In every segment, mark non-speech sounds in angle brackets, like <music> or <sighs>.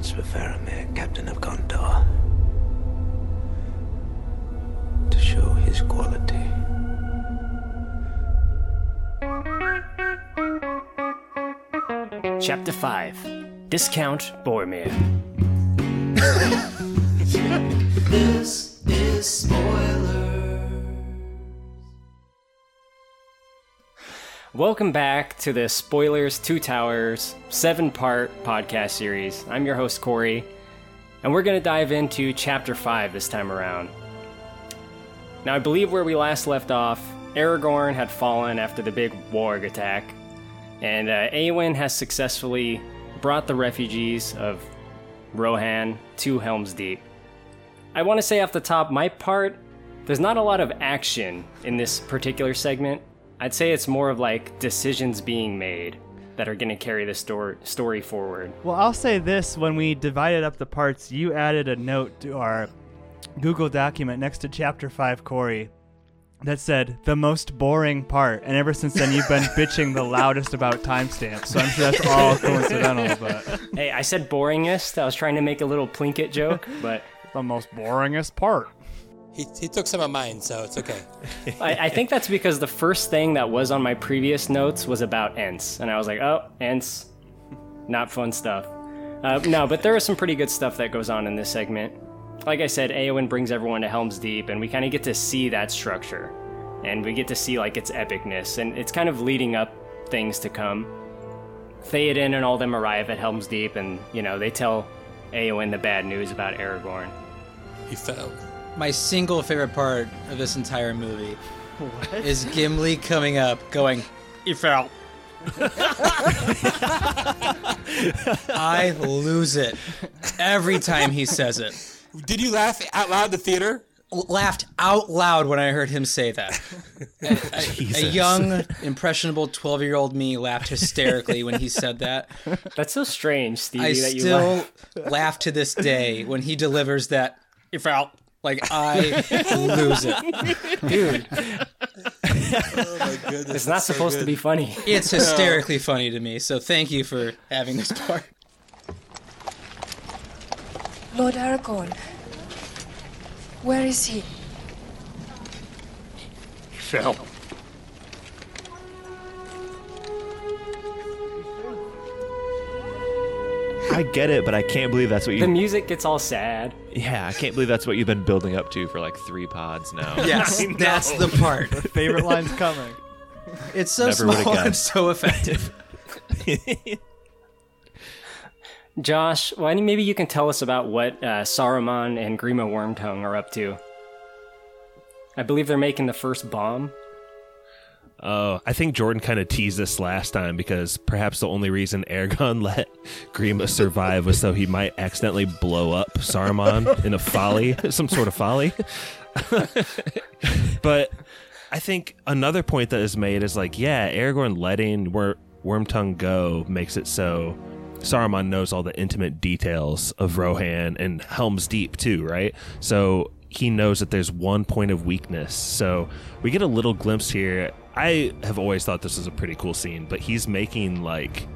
chance for Faramir, Captain of Gondor, to show his quality. Chapter 5 Discount Boromir. <laughs> This is spoiler. Welcome back to the Spoilers Two Towers seven part podcast series. I'm your host, Corey, and we're going to dive into Chapter 5 this time around. Now, I believe where we last left off, Aragorn had fallen after the big warg attack, and uh, has successfully brought the refugees of Rohan to Helm's Deep. I want to say off the top, my part, there's not a lot of action in this particular segment. I'd say it's more of like decisions being made that are going to carry the stor- story forward. Well, I'll say this when we divided up the parts, you added a note to our Google document next to chapter 5, Corey, that said, the most boring part. And ever since then, you've been bitching the loudest about timestamps. So I'm sure that's all <laughs> coincidental, but Hey, I said boringest. I was trying to make a little Plinkett joke, but the most boringest part. He, he took some of mine, so it's okay. <laughs> I, I think that's because the first thing that was on my previous notes was about Ents. And I was like, oh, Ents, not fun stuff. Uh, no, but there is some pretty good stuff that goes on in this segment. Like I said, Eowyn brings everyone to Helm's Deep, and we kind of get to see that structure. And we get to see, like, its epicness, and it's kind of leading up things to come. Theoden and all them arrive at Helm's Deep, and, you know, they tell Eowyn the bad news about Aragorn. He fell. My single favorite part of this entire movie is Gimli coming up going, You fell. I lose it every time he says it. Did you laugh out loud in the theater? Laughed out loud when I heard him say that. A, a- a young, impressionable 12 year old me laughed hysterically when he said that. That's so strange, Stevie, I that you still laugh. laugh to this day when he delivers that, You fell. Like, I lose it. Dude, Oh my goodness. it's not supposed to be funny. It's hysterically funny to me, so thank you for having this part. Lord Aragorn. Where is he? Fell. I get it, but I can't believe that's what you. The music gets all sad. Yeah, I can't believe that's what you've been building up to for like three pods now. <laughs> Yes, <laughs> that's the part. Favorite line's coming. It's so Never small and so effective. <laughs> Josh, why don't- maybe you can tell us about what uh, Saruman and Grima Wormtongue are up to. I believe they're making the first bomb. Oh, I think Jordan kind of teased this last time because perhaps the only reason Aragorn <laughs> let Grima survive was so he might accidentally blow up Saruman in a folly, some sort of folly. <laughs> but I think another point that is made is like, yeah, Aragorn letting Wor- Wormtongue go makes it so Saruman knows all the intimate details of Rohan and Helm's Deep too, right? So he knows that there's one point of weakness. So we get a little glimpse here. I have always thought this was a pretty cool scene, but he's making like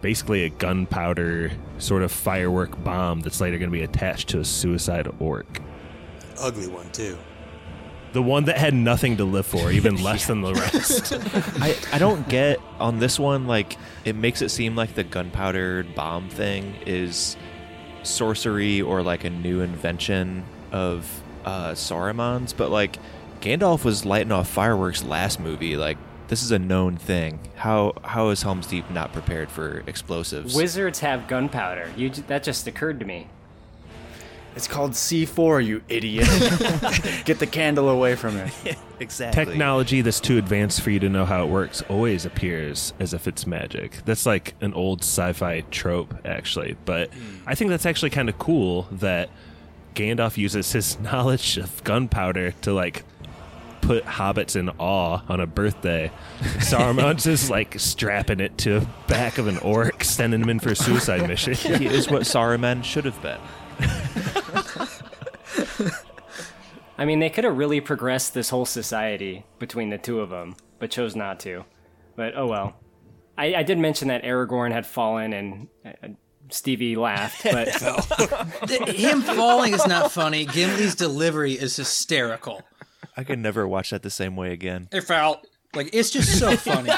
basically a gunpowder sort of firework bomb that's later going to be attached to a suicide orc. Ugly one, too. The one that had nothing to live for, even <laughs> less than the rest. <laughs> I, I don't get on this one, like, it makes it seem like the gunpowder bomb thing is sorcery or like a new invention of uh, Saruman's, but like, Gandalf was lighting off fireworks last movie. Like, this is a known thing. How how is Helm's Deep not prepared for explosives? Wizards have gunpowder. You that just occurred to me. It's called C4, you idiot. <laughs> Get the candle away from it. <laughs> exactly. Technology that's too advanced for you to know how it works always appears as if it's magic. That's like an old sci fi trope, actually. But I think that's actually kind of cool that Gandalf uses his <laughs> knowledge of gunpowder to like put hobbits in awe on a birthday. Saruman's just <laughs> like strapping it to the back of an orc, sending him in for a suicide mission. <laughs> he is what Saruman should have been. I mean, they could have really progressed this whole society between the two of them, but chose not to. But oh well. I, I did mention that Aragorn had fallen and uh, Stevie laughed, but <laughs> Him falling is not funny. Gimli's delivery is hysterical. I could never watch that the same way again. It felt like it's just so funny.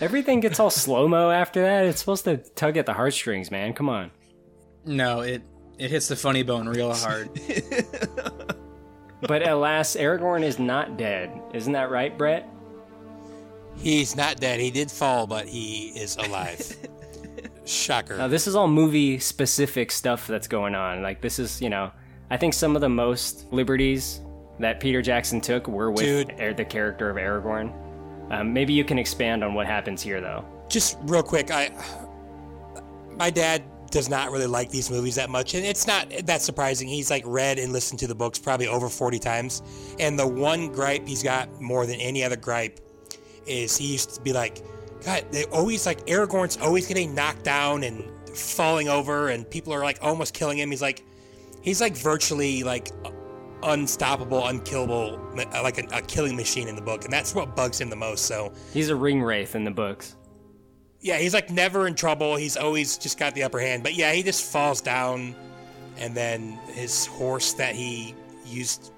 everything gets all slow mo after that. It's supposed to tug at the heartstrings, man. Come on. No, it it hits the funny bone real hard. But alas, Aragorn is not dead. Isn't that right, Brett? He's not dead. He did fall, but he is <laughs> alive. Shocker. Now, this is all movie specific stuff that's going on. Like, this is, you know, I think some of the most liberties that Peter Jackson took were with Dude. The character of Aragorn. Um, maybe you can expand on what happens here, though. just real quick, I my dad does not really like these movies that much, and it's not that surprising. He's like read and listened to the books probably over forty times, and the one gripe he's got more than any other gripe is he used to be like, God, they always like Aragorn's always getting knocked down and falling over, and people are like almost killing him. He's like, he's like virtually like unstoppable, unkillable, like a, a killing machine in the book, and that's what bugs him the most. So He's a ring wraith in the books. yeah, he's like never in trouble. He's always just got the upper hand. But yeah, he just falls down, and then his horse that he used.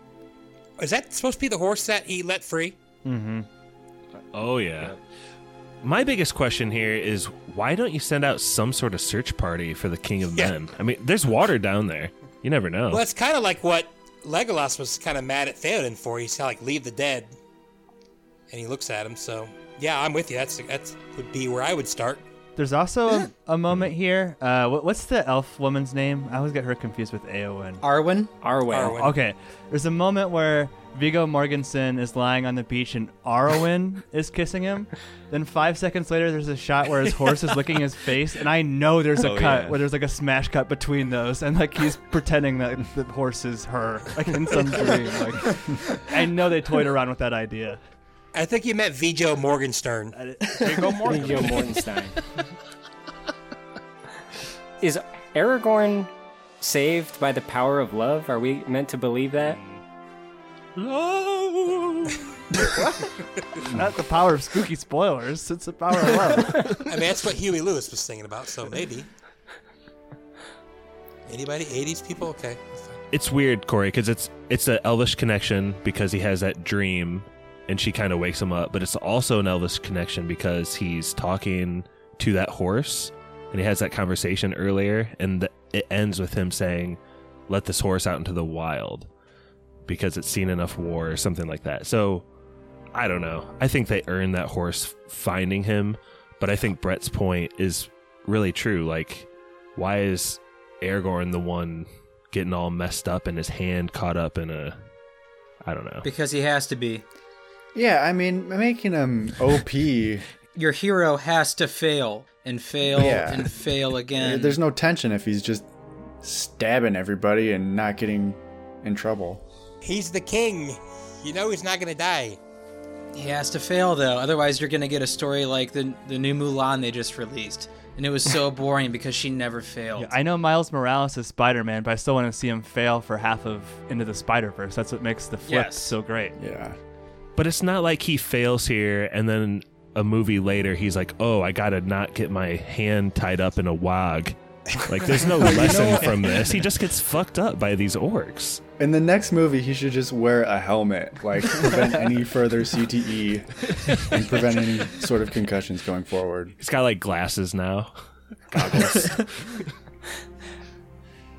Is that supposed to be the horse that he let free? Mm-hmm. Oh yeah. My biggest question here is why don't you send out some sort of search party for the King of Yeah. Men? I mean, there's water down there. You never know. Well, it's kind of like what Legolas was kind of mad at Theoden for. He's kind of like leave the dead, and he looks at him. So yeah, I'm with you. That's that's would be where I would start. There's also a, a moment here. Uh, what, what's the elf woman's name? I always get her confused with Eowyn. Arwen, Arwen. Arwen. Okay, there's a moment where Viggo Mortensen is lying on the beach and Arwen is kissing him. <laughs> Then five seconds later, there's a shot where his horse is licking his face, and I know there's a Oh, cut yeah. where there's like a smash cut between those, and like he's pretending that the horse is her, like in some <laughs> dream. Like I know they toyed around with that idea. I think you meant Viggo Morgenstern. Viggo Mortensen. Joe Is Aragorn saved by the power of love? Are we meant to believe that? Not the power of spooky spoilers. It's the power of love. <laughs> I mean, that's what Huey Lewis was singing about. So maybe. Anybody? 80s people? Okay. it's weird, Corey, because it's it's an Elvish connection because he has that dream, and she kind of wakes him up. But it's also an Elvish connection because he's talking to that horse, and he has that conversation earlier, and th- it ends with him saying, "Let this horse out into the wild," because it's seen enough war or something like that. So, I don't know. I think they earned that horse finding him, but I think Brett's point is really true. Like, why is Aragorn the one getting all messed up and his hand caught up in a I don't know. because he has to be. Yeah, I mean, making him OP. <laughs> Your hero has to fail and fail Yeah. and fail again. There's no tension if he's just stabbing everybody and not getting in trouble. He's the king. You know he's not going to die. He has to fail though, otherwise you're gonna get a story like the the new Mulan they just released, and it was so <laughs> boring because she never failed. Yeah, I know Miles Morales is Spider Man, but I still want to see him fail for half of Into the Spider Verse. That's what makes the flip Yes. so great. Yeah. But it's not like he fails here and then a movie later he's like, "Oh, I got to not get my hand tied up in a warg." Like there's no <laughs> lesson from this. He just gets fucked up by these orcs. In the next movie, he should just wear a helmet, like <laughs> prevent any further CTE and prevent any sort of concussions going forward. He's got like glasses now. Goggles. <laughs>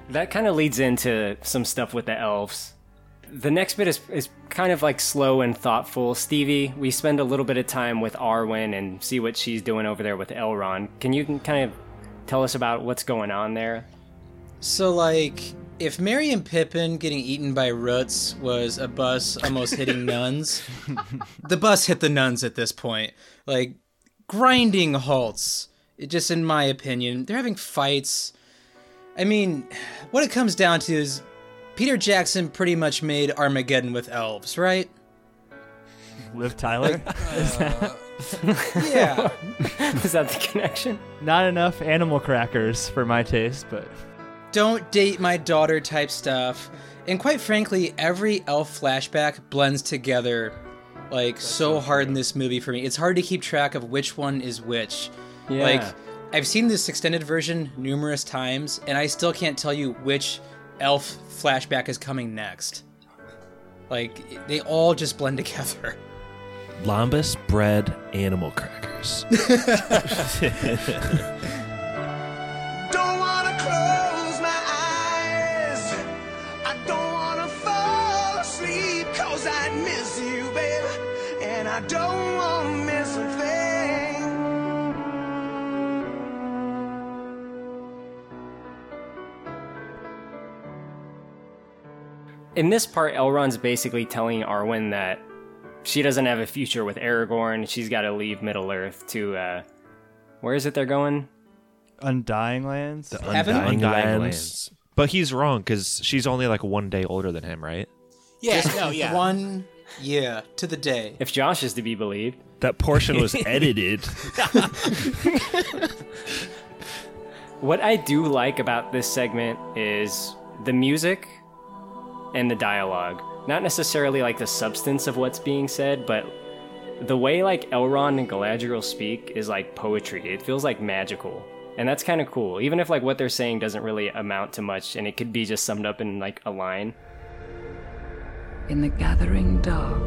That kind of leads into some stuff with the elves. The next bit is, is kind of like slow and thoughtful. Stevie, we spend a little bit of time with Arwen and see what she's doing over there with Elrond. Can you kind of tell us about what's going on there? So like, if Merry and Pippin getting eaten by roots was a bus almost hitting <laughs> nuns, the bus hit the nuns at this point. Like, grinding halts. It just, in my opinion, they're having fights. I mean, what it comes down to is Peter Jackson pretty much made Armageddon with elves, right? Liv Tyler. <laughs> <laughs> Yeah. <laughs> is that the connection? Not enough animal crackers for my taste, but don't date my daughter type stuff. And quite frankly, every elf flashback blends together like so hard in this movie for me. It's hard to keep track of which one is which. Yeah. Like I've seen this extended version numerous times, and I still can't tell you which elf flashback is coming next. Like they all just blend <laughs> together. Lembas bread animal crackers. <laughs> Don't wanna close my eyes. I don't wanna fall asleep cause I miss you, baby. And I don't wanna miss a thing. In this part, Elrond's basically telling Arwen that she doesn't have a future with Aragorn. She's got to leave Middle Earth to, uh, where is it they're going? Undying Lands. Heaven? Undying Undying Lands. Lands. But he's wrong because she's only like one day older than him, right? Yeah, no, yeah. One, year to the day. If Josh is to be believed. That portion was <laughs> edited. What I do like about this segment is the music and the dialogue. Not necessarily like the substance of what's being said, but the way like Elrond and Galadriel speak is like poetry. It feels like magical. And that's kind of cool. Even if like what they're saying doesn't really amount to much and it could be just summed up in like a line. In the gathering dark,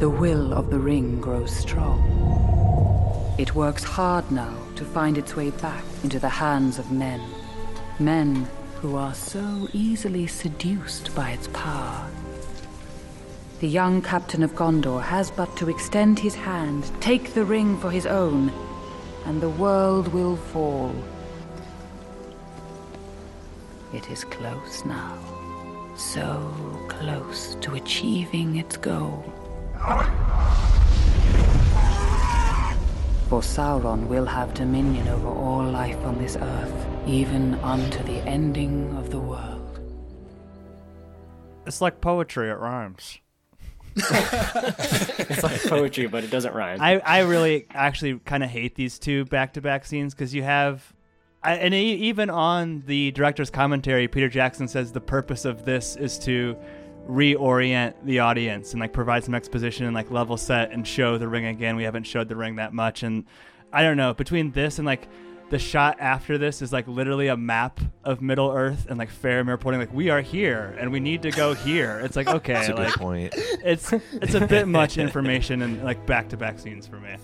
the will of the ring grows strong. It works hard now to find its way back into the hands of men. Men who are so easily seduced by its power. The young captain of Gondor has but to extend his hand, take the ring for his own, and the world will fall. It is close now. So close to achieving its goal. For Sauron will have dominion over all life on this earth, even unto the ending of the world. It's like poetry. It rhymes. <laughs> It's like poetry, but it doesn't rhyme. I, I really actually kind of hate these two back to back scenes because you have, I, and even on the director's commentary, Peter Jackson says the purpose of this is to reorient the audience and like provide some exposition and like level set and show the ring again. We haven't showed the ring that much, and I don't know between this and like the shot after this is like literally a map of Middle Earth and like Faramir pointing like we are here and we need to go here. It's like <laughs> okay, That's a good point. it's it's a bit much <laughs> information and like back to back scenes for me.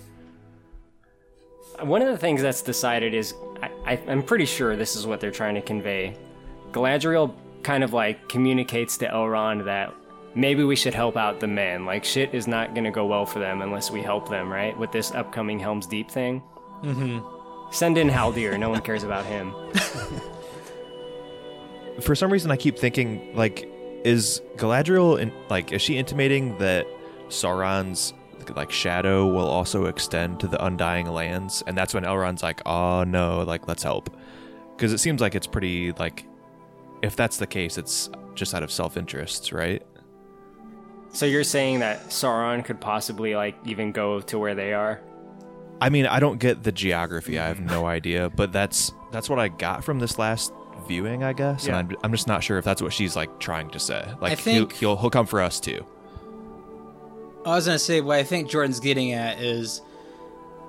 One of the things that's decided is I, I, I'm pretty sure this is what they're trying to convey. Galadriel kind of like communicates to Elrond that maybe we should help out the men. Like shit is not gonna go well for them unless we help them, right? With this upcoming Helm's Deep thing. Mm-hmm. Send in Haldir. No one cares about him. <laughs> For some reason, I keep thinking like, is Galadriel in, like, is she intimating that Sauron's like shadow will also extend to the Undying Lands, and that's when Elrond's like, oh no, like let's help, because it seems like it's pretty like, if that's the case, it's just out of self-interest, right? So you're saying that Sauron could possibly like even go to where they are? I mean, I don't get the geography. I have no idea, but that's that's what I got from this last viewing, I guess. Yeah. And I'm, I'm just not sure if that's what she's like trying to say. Like think- he'll, he'll he'll come for us too. I was gonna say what I think Jordan's getting at is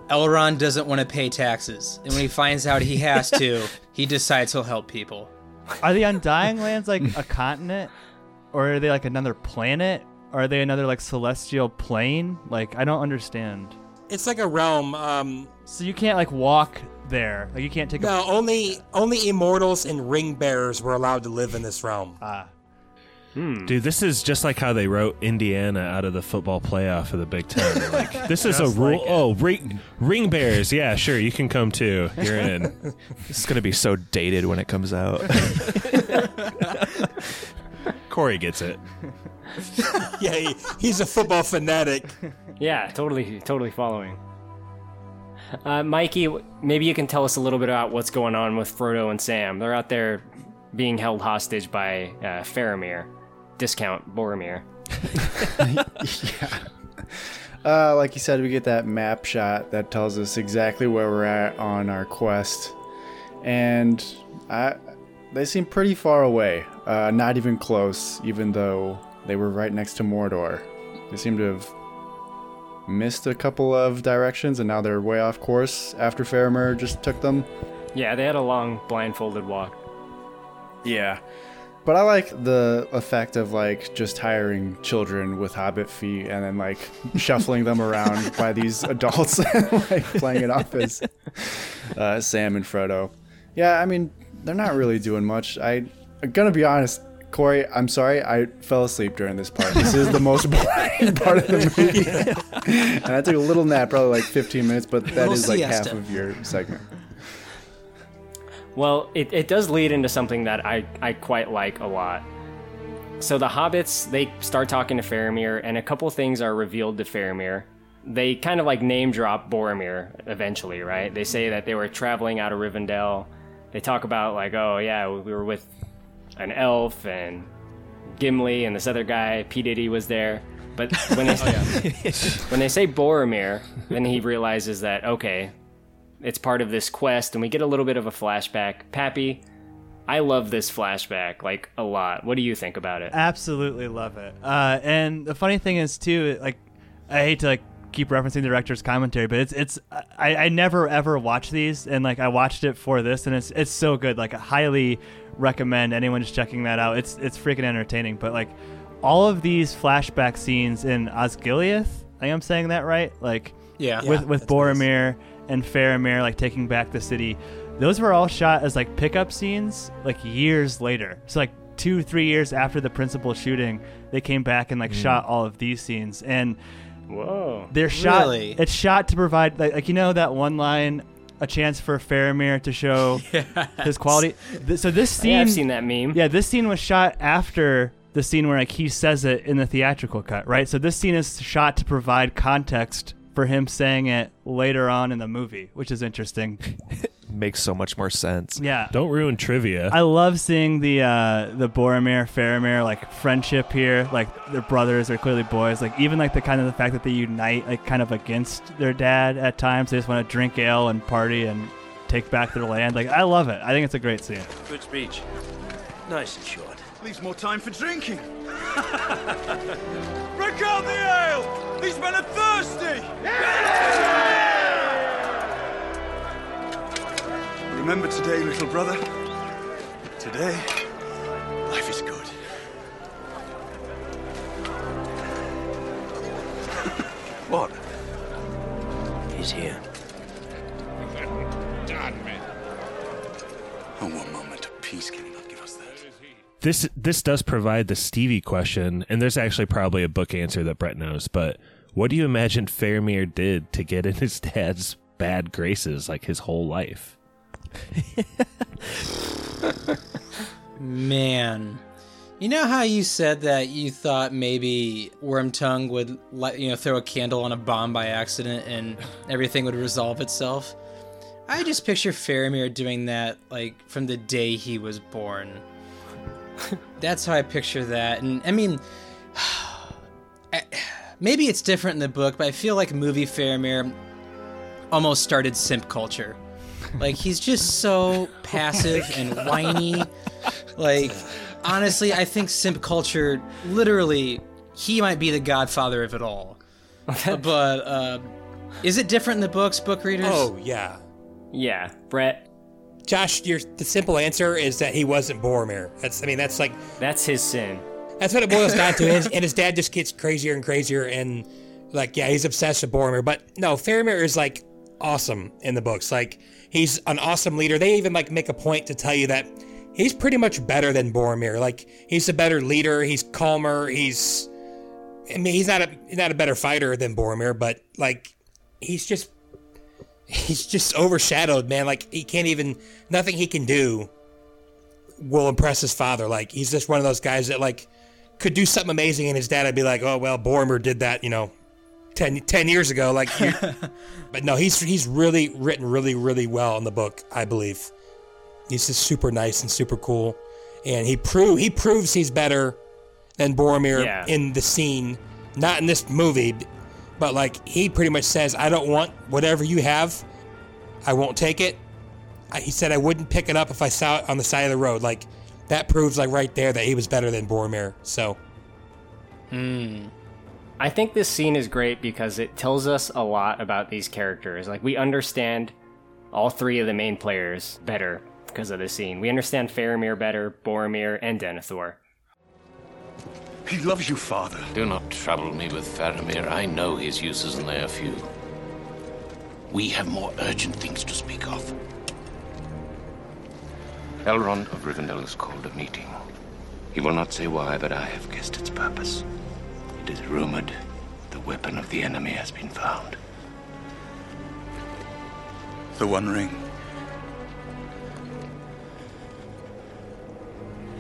Elrond doesn't want to pay taxes, and when he finds out he has to, <laughs> he decides he'll help people. Are the Undying Lands like a continent, or are they like another planet? Or are they another like celestial plane? Like I don't understand. It's like a realm. Um, So you can't like walk there. Like you can't take a no, <laughs> only only immortals and ring bearers were allowed to live in this realm. ah. Dude, this is just like how they wrote Indiana out of the football playoff of the Big Ten. They're Like, <laughs> this is a rule. like oh, ring, ring bears. Yeah, sure, you can come too. You're in. <laughs> This is gonna be so dated when it comes out. Corey gets it. yeah, he, he's a football fanatic. Yeah, totally, totally following. Uh, Mikey, maybe you can tell us a little bit about what's going on with Frodo and Sam. They're out there being held hostage by uh, Faramir, discount Boromir. <laughs> Yeah. Uh, like you said, we get that map shot that tells us exactly where we're at on our quest, and I, they seem pretty far away. Uh, not even close, even though they were right next to Mordor. They seem to have missed a couple of directions and now they're way off course after Faramir just took them. Yeah, they had a long blindfolded walk. Yeah. But I like the effect of like just hiring children with hobbit feet and then like <laughs> shuffling them around by these <laughs> adults <laughs> and like playing it off as uh, Sam and Frodo. Yeah, I mean, they're not really doing much. I, I'm gonna be honest, Corey, I'm sorry, I fell asleep during this part. This is the most <laughs> boring <laughs> part of the <laughs> movie. and I took a little nap, probably like 15 minutes, but that is like siesta. half of your segment. Well, it, it does lead into something that I, I quite like a lot. So the hobbits, they start talking to Faramir, and a couple things are revealed to Faramir. They kind of like name drop Boromir eventually, right? They say that they were traveling out of Rivendell. They talk about, like, oh, yeah, we were with an elf and Gimli and this other guy, P. Diddy was there. But when they, <laughs> <laughs> when they say Boromir, then he realizes that, okay, it's part of this quest, and we get a little bit of a flashback. Pappy, I love this flashback like a lot. What do you think about it? Absolutely love it. Uh, and the funny thing is too, like, I hate to like keep referencing the director's commentary, but it's it's I, I never ever watch these, and like I watched it for this, and it's it's so good. Like I highly recommend anyone just checking that out. It's it's freaking entertaining. But like all of these flashback scenes in Osgiliath, I think I'm saying that right. Like Yeah. with Yeah, with Boromir and Faramir like taking back the city. Those were all shot as like pickup scenes like years later. So like two, three years after the principal shooting, they came back and like mm-hmm. shot all of these scenes. And Whoa. they're shot Really? it's shot to provide like, like you know that one line a chance for Faramir to show <laughs> his quality. Th- so this scene Yeah, I've seen that meme. yeah, this scene was shot after the scene where like he says it in the theatrical cut, right? So this scene is shot to provide context for him saying it later on in the movie, which is interesting. <laughs> Makes so much more sense. Yeah. Don't ruin trivia. I love seeing the uh, the Boromir Faramir like friendship here. Like they're brothers, they're clearly boys. Like even like the kind of the fact that they unite like kind of against their dad at times. They just want to drink ale and party and take back their land. Like I love it. I think it's a great scene. Good speech. Nice and short. Leaves more time for drinking. <laughs> Break out the ale! These men are thirsty! Remember today, little brother. Today, life is good. <laughs> what? He's here. Oh, one moment of peace can you not give us that? this this does provide the Stevie question, and there's actually probably a book answer that Brett knows. But what do you imagine Faramir did to get in his <laughs> dad's bad graces like his whole life? Man, you know how you said that you thought maybe Wormtongue would, let, you know, throw a candle on a bomb by accident and everything would resolve itself? I just picture Faramir doing that, like, from the day he was born. That's how I picture that. And, I mean, <sighs> maybe it's different in the book, but I feel like movie Faramir almost started simp culture. Like, he's just so passive and whiny. Like, honestly, I think simp culture, literally, he might be the godfather of it all. but, uh, is it different in the books, book readers? Oh yeah, Yeah, Brett, Josh, your the simple answer is that he wasn't Boromir. That's I mean that's like that's his sin. That's what it boils down to. And, and his dad just gets crazier and crazier, and like, yeah, he's obsessed with Boromir. But no, Faramir is like awesome in the books. Like, he's an awesome leader. They even like make a point to tell you that he's pretty much better than Boromir. Like, he's a better leader. He's calmer. He's, I mean, he's not a not a better fighter than Boromir, but like, he's just he's just overshadowed, man. Like, he can't even nothing he can do will impress his father. Like, he's just one of those guys that like could do something amazing, and his dad would be like, "Oh well, Boromir did that, you know, 10, 10 years ago." Like, <laughs> but no, he's he's really written really really well in the book. I believe he's just super nice and super cool, and he prove he proves he's better than Boromir Yeah. in the scene, not in this movie, but like he pretty much says, "I don't want whatever you have. I won't take it." I- He said I wouldn't pick it up if I saw it on the side of the road. Like that proves like right there that he was better than Boromir. So I I think this scene is great because it tells us a lot about these characters. Like we understand all three of the main players better because of this scene. We understand Faramir better, Boromir, and Denethor. He loves you, father. Do not trouble me with Faramir. I know his uses and they are few. We have more urgent things to speak of. Elrond of Rivendell has called a meeting. He will not say why, but I have guessed its purpose. It is rumored the weapon of the enemy has been found. The One Ring.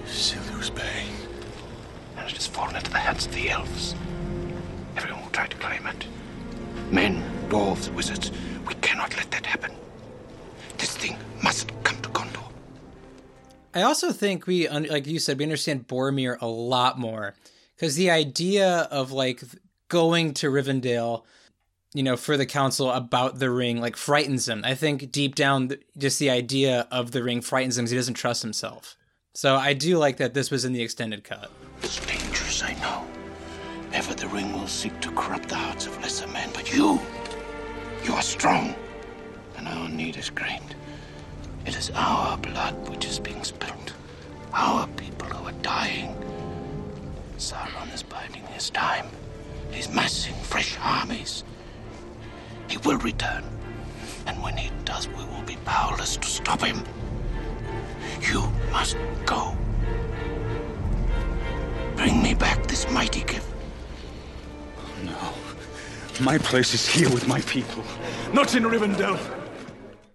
Isildur's Bane. And it has fallen into the hands of the elves. Everyone will try to claim it. Men, dwarves, wizards. We cannot let that happen. This thing must come to Gondor. I also think we, like you said, we understand Boromir a lot more because the idea of like going to Rivendell, you know, for the council about the ring, like frightens him. I think deep down, just the idea of the ring frightens him he doesn't trust himself. So I do like that this was in the extended cut. It's dangerous, I know. Ever the ring will seek to corrupt the hearts of lesser men, but you, you are strong, and our need is great. It is our blood which is being spilt. Our people who are dying. Sauron is biding his time. He's massing fresh armies. He will return. And when he does, we will be powerless to stop him. You must go. Bring me back this mighty gift. Oh, no. My place is here with my people, not in Rivendell.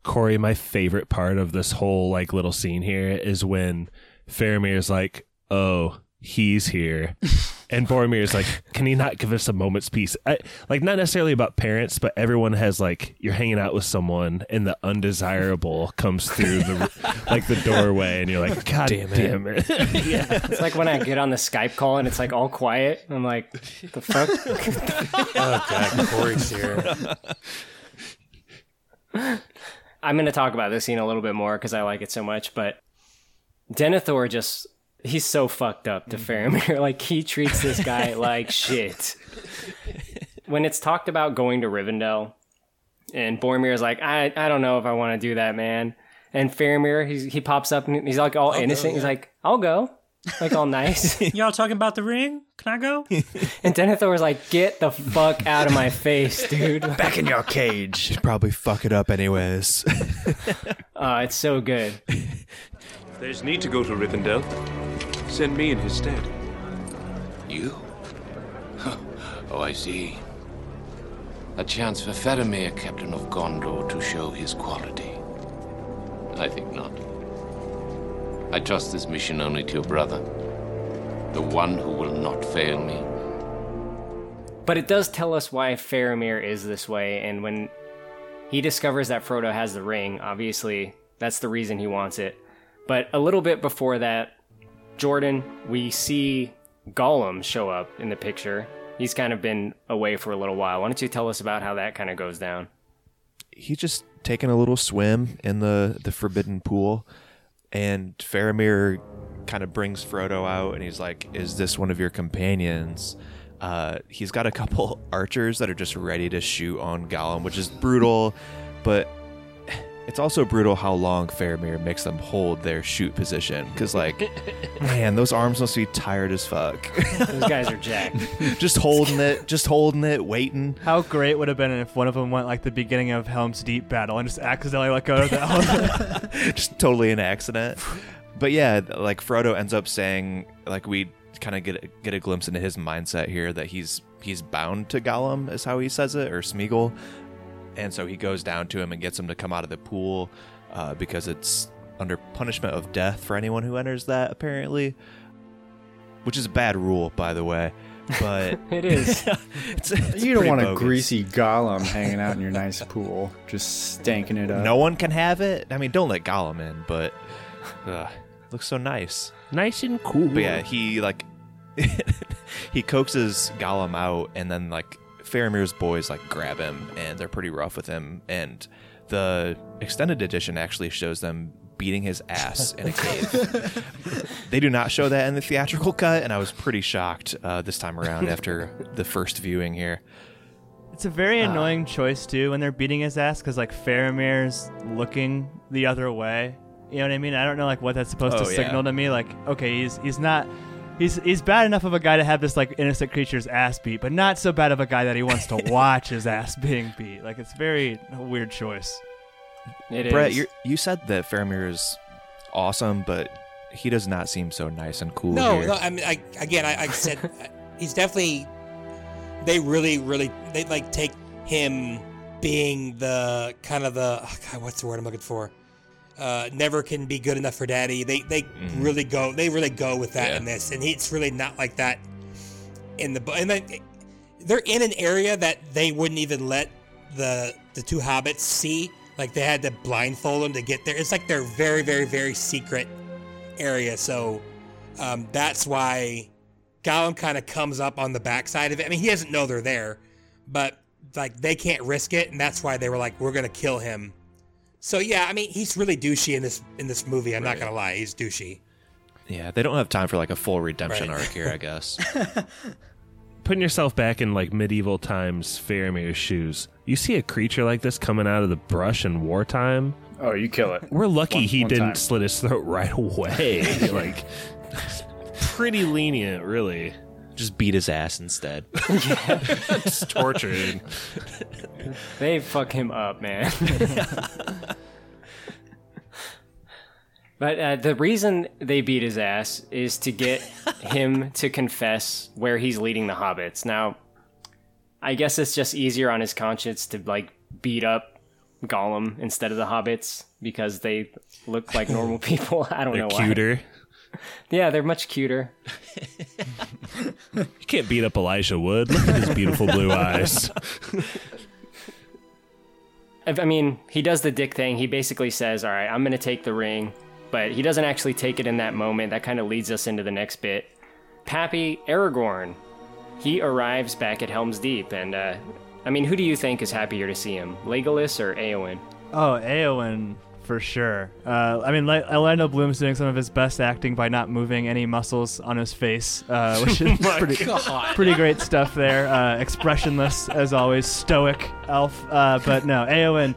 Corey, my favorite part of this whole like little scene here is when Faramir's like, "Oh, he's here," <laughs> and Boromir's like, "Can he not give us a moment's peace?" I, like, not necessarily about parents, but everyone has like you're hanging out with someone, and the undesirable comes through the <laughs> like the doorway, and you're like, "God damn it!" Damn <laughs> yeah, it's like when I get on the Skype call and it's like all quiet. I'm like, the fuck? Oh god, Corey's here. I'm going to talk about this scene a little bit more because I like it so much. But Denethor just, he's so fucked up to Faramir. <laughs> like, he treats this guy <laughs> like shit. When it's talked about going to Rivendell, and Boromir is like, I, I don't know if I want to do that, man. And Faramir, he's, he pops up and he's like all innocent. He's like, I'll go. Like all nice. <laughs> Y'all talking about the ring? Can I go? and Denethor's like, get the fuck out of my face, dude. Back in your cage. Should probably fuck it up anyways. Uh, it's so good. If there's need to go to Rivendell, send me in his stead. You? oh, I see. A chance for Faramir, Captain of Gondor, to show his quality. I think not. I trust this mission only to your brother, the one who will not fail me. But it does tell us why Faramir is this way, and when he discovers that Frodo has the ring, obviously that's the reason he wants it. But a little bit before that, Jordan, we see Gollum show up in the picture. He's kind of been away for a little while. Why don't you tell us about how that kind of goes down? He's just taking a little swim in the the forbidden pool, and Faramir kind of brings Frodo out, and he's like, "Is this one of your companions?" Uh, he's got a couple <laughs> archers that are just ready to shoot on Gollum, which is brutal, but it's also brutal how long Faramir makes them hold their shoot position. Because, like, <laughs> man, those arms must be tired as fuck. Those guys are jacked. <laughs> just holding it, just holding it, waiting. How great would it have been if one of them went like the beginning of Helm's Deep battle and just accidentally let go of the element? <laughs> just totally an accident. But yeah, like Frodo ends up saying, like we kind of get a, get a glimpse into his mindset here that he's he's bound to Gollum, is how he says it, or Smeagol, and so he goes down to him and gets him to come out of the pool uh, because it's under punishment of death for anyone who enters that, apparently, which is a bad rule, by the way. But <laughs> it is. <laughs> it's, it's you don't pretty want a greasy Gollum hanging out in your nice pool, just stanking it up. No one can have it. I mean, don't let Gollum in, but uh, looks so nice, nice and cool. But yeah, he like <laughs> he coaxes Gollum out, and then like Faramir's boys like grab him, and they're pretty rough with him. And the extended edition actually shows them beating his ass in a cave. <laughs> they do not show that in the theatrical cut, and I was pretty shocked uh, this time around after the first viewing here. It's a very Ah. annoying choice too when they're beating his ass because like Faramir's looking the other way. You know what I mean? I don't know like what that's supposed Oh, to yeah. signal to me. Like, okay, he's he's not. He's, he's bad enough of a guy to have this like innocent creature's ass beat, but not so bad of a guy that he wants to <laughs> watch his ass being beat. Like it's very a weird choice. It Brett, is. you you said that Faramir is awesome, but he does not seem so nice and cool No, here. no. I mean, I, again, I, I said <laughs> he's definitely. They really, really, they like take him being the kind of the oh God, what's the word I'm looking for? Uh, never can be good enough for daddy. They they really go they really go with that in this, and it's really not like that in the. And then they're in an area that they wouldn't even let the the two hobbits see. Like they had to blindfold them to get there. It's like they're very, very, very secret area. So um, that's why Gollum kind of comes up on the backside of it. I mean, he doesn't know they're there, but like they can't risk it, and that's why they were like, "We're gonna kill him." So yeah, I mean, he's really douchey in this in this movie. I'm not gonna lie, he's douchey. yeah, they don't have time for like a full redemption Right. arc here, I <laughs> guess. Putting yourself back in like medieval times Faramir's shoes, you see a creature like this coming out of the brush in wartime. Oh, you kill it. We're lucky One- he one didn't time. slit his throat right away. <laughs> like, pretty lenient, really. Just beat his ass instead. <laughs> Just tortured. <laughs> They fuck him up, man. but uh, the reason they beat his ass is to get him to confess where he's leading the hobbits. Now, I guess it's just easier on his conscience to like beat up Gollum instead of the hobbits because they look like normal people. <laughs> I don't They're know why. cuter. Yeah, they're much cuter. <laughs> You can't beat up Elijah Wood. Look at his beautiful blue eyes. I mean, he does the dick thing. He basically says, "All right, I'm going to take the ring," but he doesn't actually take it in that moment. That kind of leads us into the next bit. Pappy Aragorn, he arrives back at Helm's Deep, and uh, I mean, who do you think is happier to see him, Legolas or Eowyn? Oh, Eowyn for sure. Uh, I mean, Le- Orlando Bloom's doing some of his best acting by not moving any muscles on his face, uh, <laughs> which is My pretty, God. pretty great stuff there. Uh, expressionless as always, stoic elf. Uh, but no, Eowyn,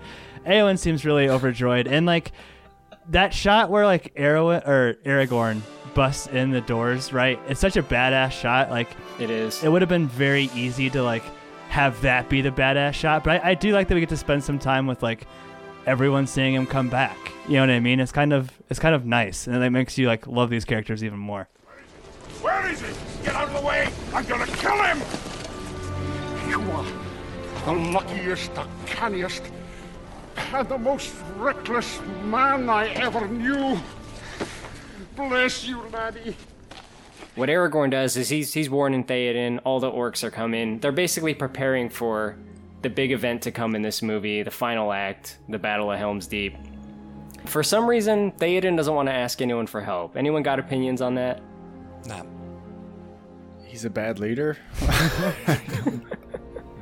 Eowyn seems really overjoyed, and like that shot where like Arrow or Aragorn busts in the doors, right? It's such a badass shot. Like it is. It would have been very easy to like have that be the badass shot, but I, I do like that we get to spend some time with like everyone seeing him come back. You know what I mean? It's kind of it's kind of nice, and it makes you like love these characters even more. Where is he? Get out of the way! I'm gonna kill him! You are the luckiest, the canniest, and the most reckless man I ever knew. Bless you, laddie. What Aragorn does is he's he's warning Theoden. All the orcs are coming. They're basically preparing for the big event to come in this movie, the final act, the Battle of Helm's Deep. For some reason, Theoden doesn't want to ask anyone for help. Anyone got opinions on that? Nah. He's a bad leader. <laughs>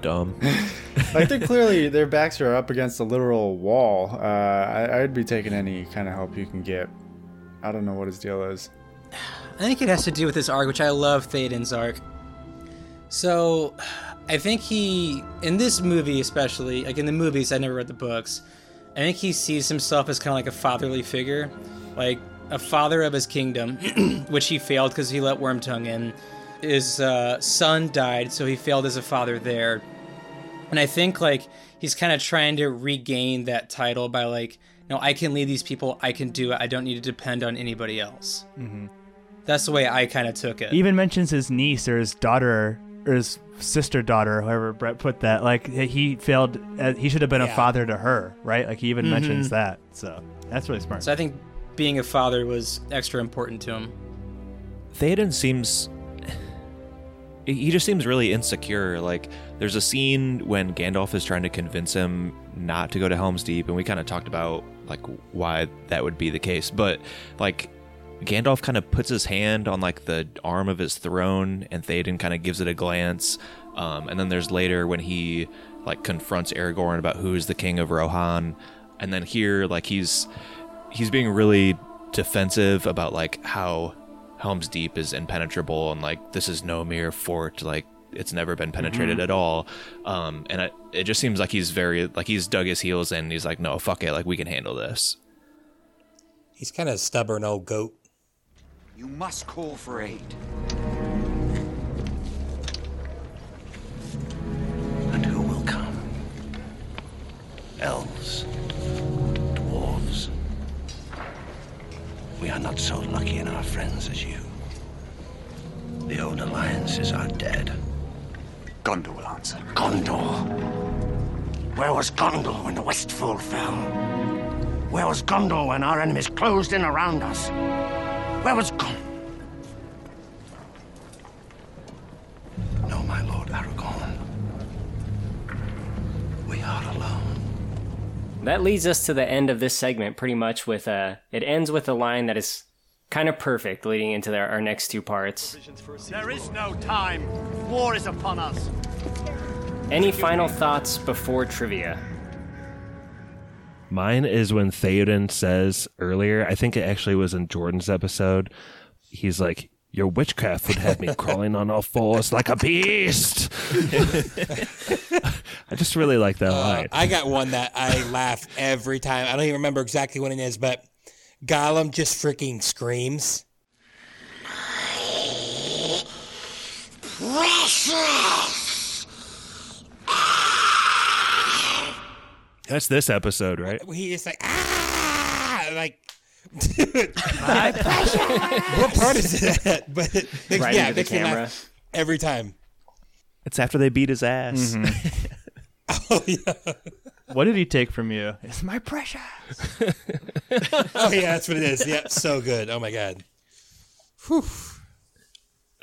Dumb. <laughs> like they're clearly their backs are up against a literal wall. Uh, I, I'd be taking any kind of help you can get. I don't know what his deal is. I think it has to do with this arc, which I love Theoden's arc. So, I think he, in this movie especially, like in the movies, I never read the books, I think he sees himself as kind of like a fatherly figure. Like a father of his kingdom, <clears throat> which he failed because he let Wormtongue in. His uh, son died, so he failed as a father there. And I think like he's kind of trying to regain that title by like, no, I can lead these people. I can do it. I don't need to depend on anybody else. Mm-hmm. That's the way I kind of took it. He even mentions his niece or his daughter or his sister daughter, however Brett put that. Like he failed. Uh, he should have been a father to her, right? Like he even Mhm. mentions that. So that's really smart. So I think being a father was extra important to him. Theoden seems. <sighs> He just seems really insecure. Like, there's a scene when Gandalf is trying to convince him not to go to Helm's Deep, and we kind of talked about, like, why that would be the case. But, like, Gandalf kind of puts his hand on, like, the arm of his throne, and Theoden kind of gives it a glance. Um, and then there's later when he, like, confronts Aragorn about who is the king of Rohan. And then here, like, he's he's being really defensive about like how Helm's Deep is impenetrable and like this is no mere fort like it's never been penetrated Mhm. at all um and I, it just seems like he's very like he's dug his heels in and he's like no fuck it like we can handle this He's kind of stubborn old goat. You must call for aid. And who will come? Elves. Dwarves. We are not so lucky in our friends as you. The old alliances are dead. Gondor will answer. Gondor. Where was Gondor when the Westfold fell? Where was Gondor when our enemies closed in around us? Where was Gondor? No, my lord Aragorn. We are alone. That leads us to the end of this segment, pretty much. With a, it ends with a line that is kind of perfect, leading into their, our next two parts. There is no time. War is upon us. Any final thoughts before trivia? Mine is when Theoden says earlier, I think it actually was in Jordan's episode, he's like, Your witchcraft would have me <laughs> crawling on all fours like a beast. <laughs> I just really like that Uh, line. I got one that I laugh every time. I don't even remember exactly what it is, but Gollum just freaking screams. Precious! That's this episode, right? He is like, ah, like, <laughs> dude, what part is that? <laughs> But it makes, Right yeah, into it the makes me camera. laugh every time. it's after they beat his ass <laughs> oh yeah. What did he take from you? It's my precious. oh yeah, that's what it is. Yeah, so good. Oh my god. Whew.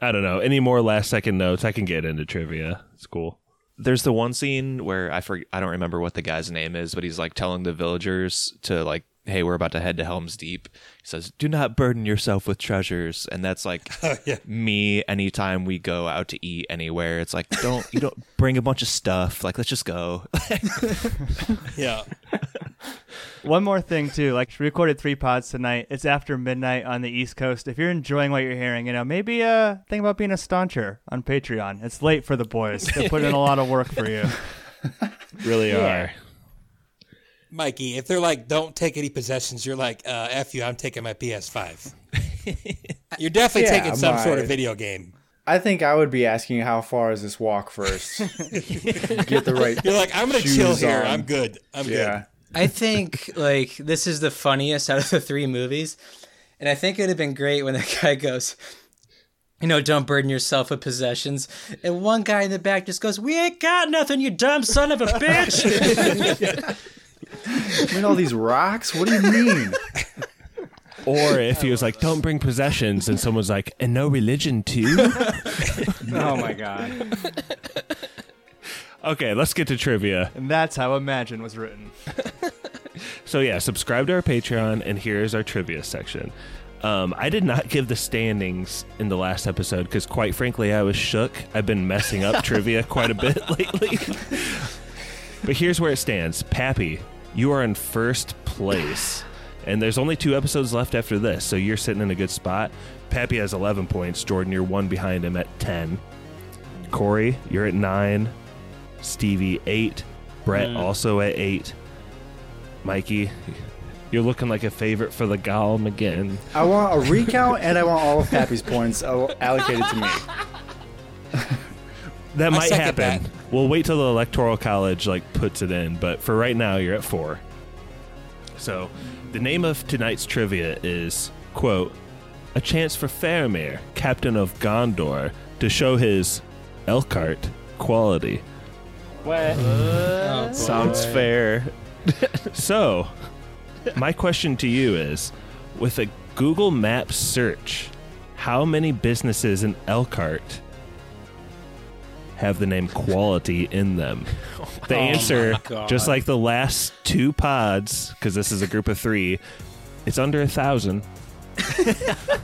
I don't know. Any more last second notes? I can get into trivia. It's cool. There's the one scene where I forget, I don't remember what the guy's name is, but he's like telling the villagers to like, "Hey, we're about to head to Helm's Deep." He says, "Do not burden yourself with treasures," and that's like <laughs> oh, me. Anytime we go out to eat anywhere, it's like, don't you don't bring a bunch of stuff. Like, let's just go. <laughs> Yeah. One more thing too, like we recorded three pods tonight. It's after midnight on the East Coast. If you're enjoying what you're hearing, you know maybe uh think about being a stauncher on Patreon. It's late for the boys. They're <laughs> putting in a lot of work for you. Really Yeah. Mikey, if they're like, don't take any possessions, you're like, uh, F you, I'm taking my PS5. <laughs> you're definitely Yeah, taking some sort of video game. I think I would be asking how far is this walk first. <laughs> Get the right. You're like, I'm gonna chill here. on. I'm good. I'm yeah. I think like this is the funniest out of the three movies, and I think it'd have been great when the guy goes, you know, don't burden yourself with possessions, and one guy in the back just goes, "We ain't got nothing, you dumb son of a bitch." <laughs> I mean, all these rocks. What do you mean? Or if he was like, "Don't bring possessions," and someone's like, "And no religion too." <laughs> oh my god. Okay, let's get to trivia. And that's how Imagine was written. <laughs> So yeah, subscribe to our Patreon, and here's our trivia section. Um, I did not give the standings in the last episode because, quite frankly, I was shook. I've been messing up <laughs> trivia quite a bit lately. but here's where it stands: Pappy, you are in first place, and there's only two episodes left after this, so you're sitting in a good spot. Pappy has 11 points. Jordan, you're one behind him at 10. Corey, you're at nine. Stevie, eight. Brett, Mm. also at eight. Mikey, you're looking like a favorite for the Gollum again. I want a recount, and I want all of Pappy's points allocated to me. <laughs> That might happen. that. We'll wait till the electoral college like puts it in, but for right now you're at four. So, the name of tonight's trivia is quote a chance for Faramir, captain of Gondor, to show his Elkhart quality. What? Oh, Sounds fair. <laughs> so, my question to you is with a Google Maps search, how many businesses in Elkhart have the name quality in them? <laughs> The Oh answer, my God. just like the last two pods, because this is a group of three, it's under a thousand. <laughs>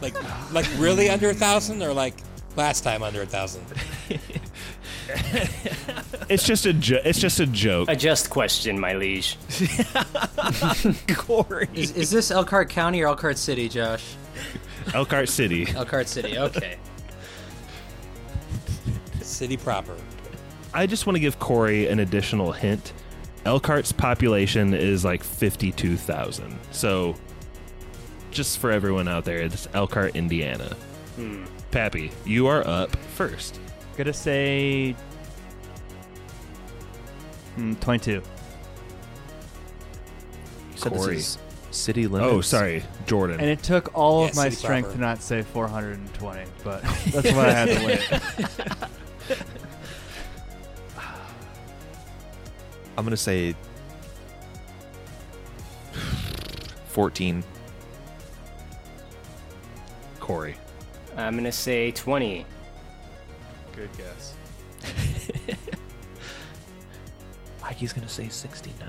like, like really under a thousand, or like last time under a thousand? <laughs> It's just a jo- it's just a joke. A just question, my liege. <laughs> Corey. Is, is this Elkhart County or Elkhart City, Josh? Elkhart City. Elkhart City. Okay. City proper. I just want to give Corey an additional hint. Elkhart's population is like 52,000. So, just for everyone out there, it's Elkhart, Indiana. Hmm. Pappy, you are up first. Gonna say hmm, 22. You said Corey. this is city limits. Oh, sorry, Jordan. And it took all Yeah, of my city strength proper. to not say 420, but <laughs> that's what I had to wait. <laughs> I'm gonna say 14. Corey. I'm gonna say 20. Good guess. <laughs> Mikey's gonna say 69.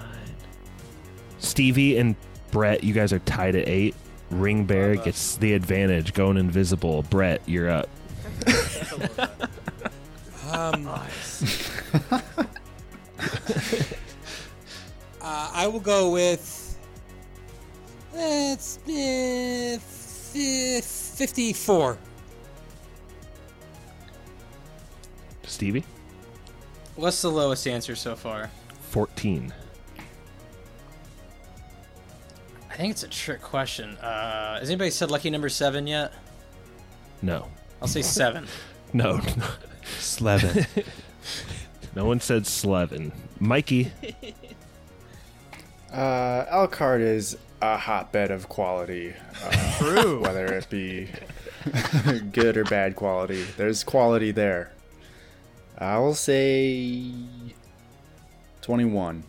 Stevie and Brett, you guys are tied at eight. Ring Bear gets the advantage, going invisible. Brett, you're up. Um, <laughs> <laughs> uh, I will go with. It's uh, fi- 54. Stevie, What's the lowest answer so far? 14. I think it's a trick question. Uh, has anybody said lucky number seven yet? No. I'll say seven. <laughs> No. Slevin. <laughs> no one said Slevin. Mikey, <laughs> Uh, Elkhart is a hotbed of quality. Uh, True. Whether it be good or bad quality, there's quality there. I will say 21.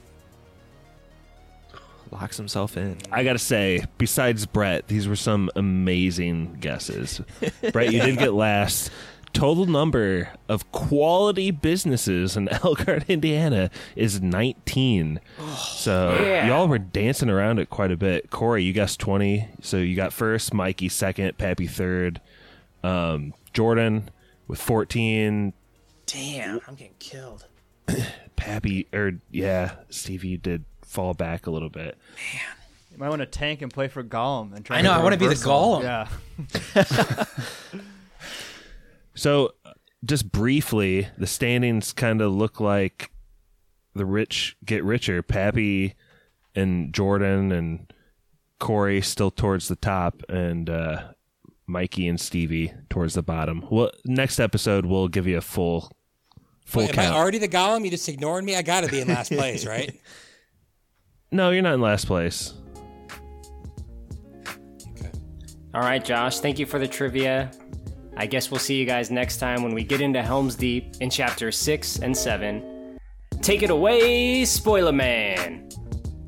Locks himself in. I gotta say, besides Brett, these were some amazing guesses. <laughs> Brett, you did get last. Total number of quality businesses in <laughs> Elkhart, Indiana is 19. so Yeah. y'all were dancing around it quite a bit. Corey, you guessed 20. So you got first, Mikey second, Pappy third, um, Jordan with 14, Damn, I'm getting killed. <clears throat> Pappy, or yeah, Stevie, did fall back a little bit. Man. You might want to tank and play for Gollum and try. I know, to I wanna be the reversal. Gollum. Yeah. <laughs> <laughs> So, just briefly, the standings kind of look like the rich get richer. Pappy and Jordan and Corey still towards the top, and uh, Mikey and Stevie towards the bottom. Well, next episode we'll give you a full full Wait, am I count. already the Gollum? You just ignored me? I gotta be in last <laughs> place, right? no, you're not in last place. Okay. All right, Josh, thank you for the trivia. I guess we'll see you guys next time when we get into Helm's Deep in chapter 6 and 7. Take it away, Spoiler Man.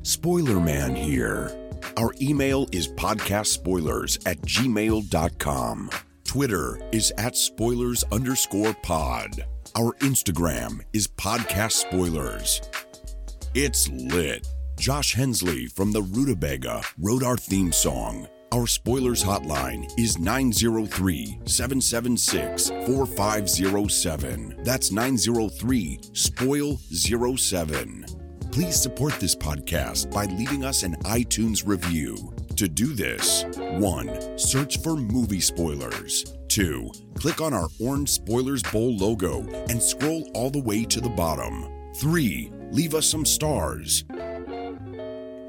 Spoiler Man here. Our email is podcastspoilers at gmail.com. Twitter is at spoilers underscore pod. Our Instagram is podcast spoilers. It's lit. Josh Hensley from the Rutabaga wrote our theme song. Our spoilers hotline is 903 776 4507. That's 903 Spoil 07. Please support this podcast by leaving us an iTunes review. To do this, 1. Search for movie spoilers. 2. Click on our orange Spoilers Bowl logo and scroll all the way to the bottom. 3. Leave us some stars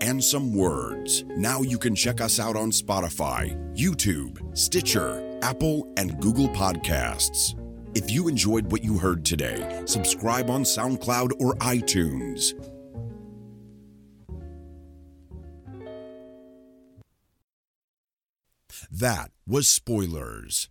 and some words. Now you can check us out on Spotify, YouTube, Stitcher, Apple, and Google Podcasts. If you enjoyed what you heard today, subscribe on SoundCloud or iTunes. That was Spoilers.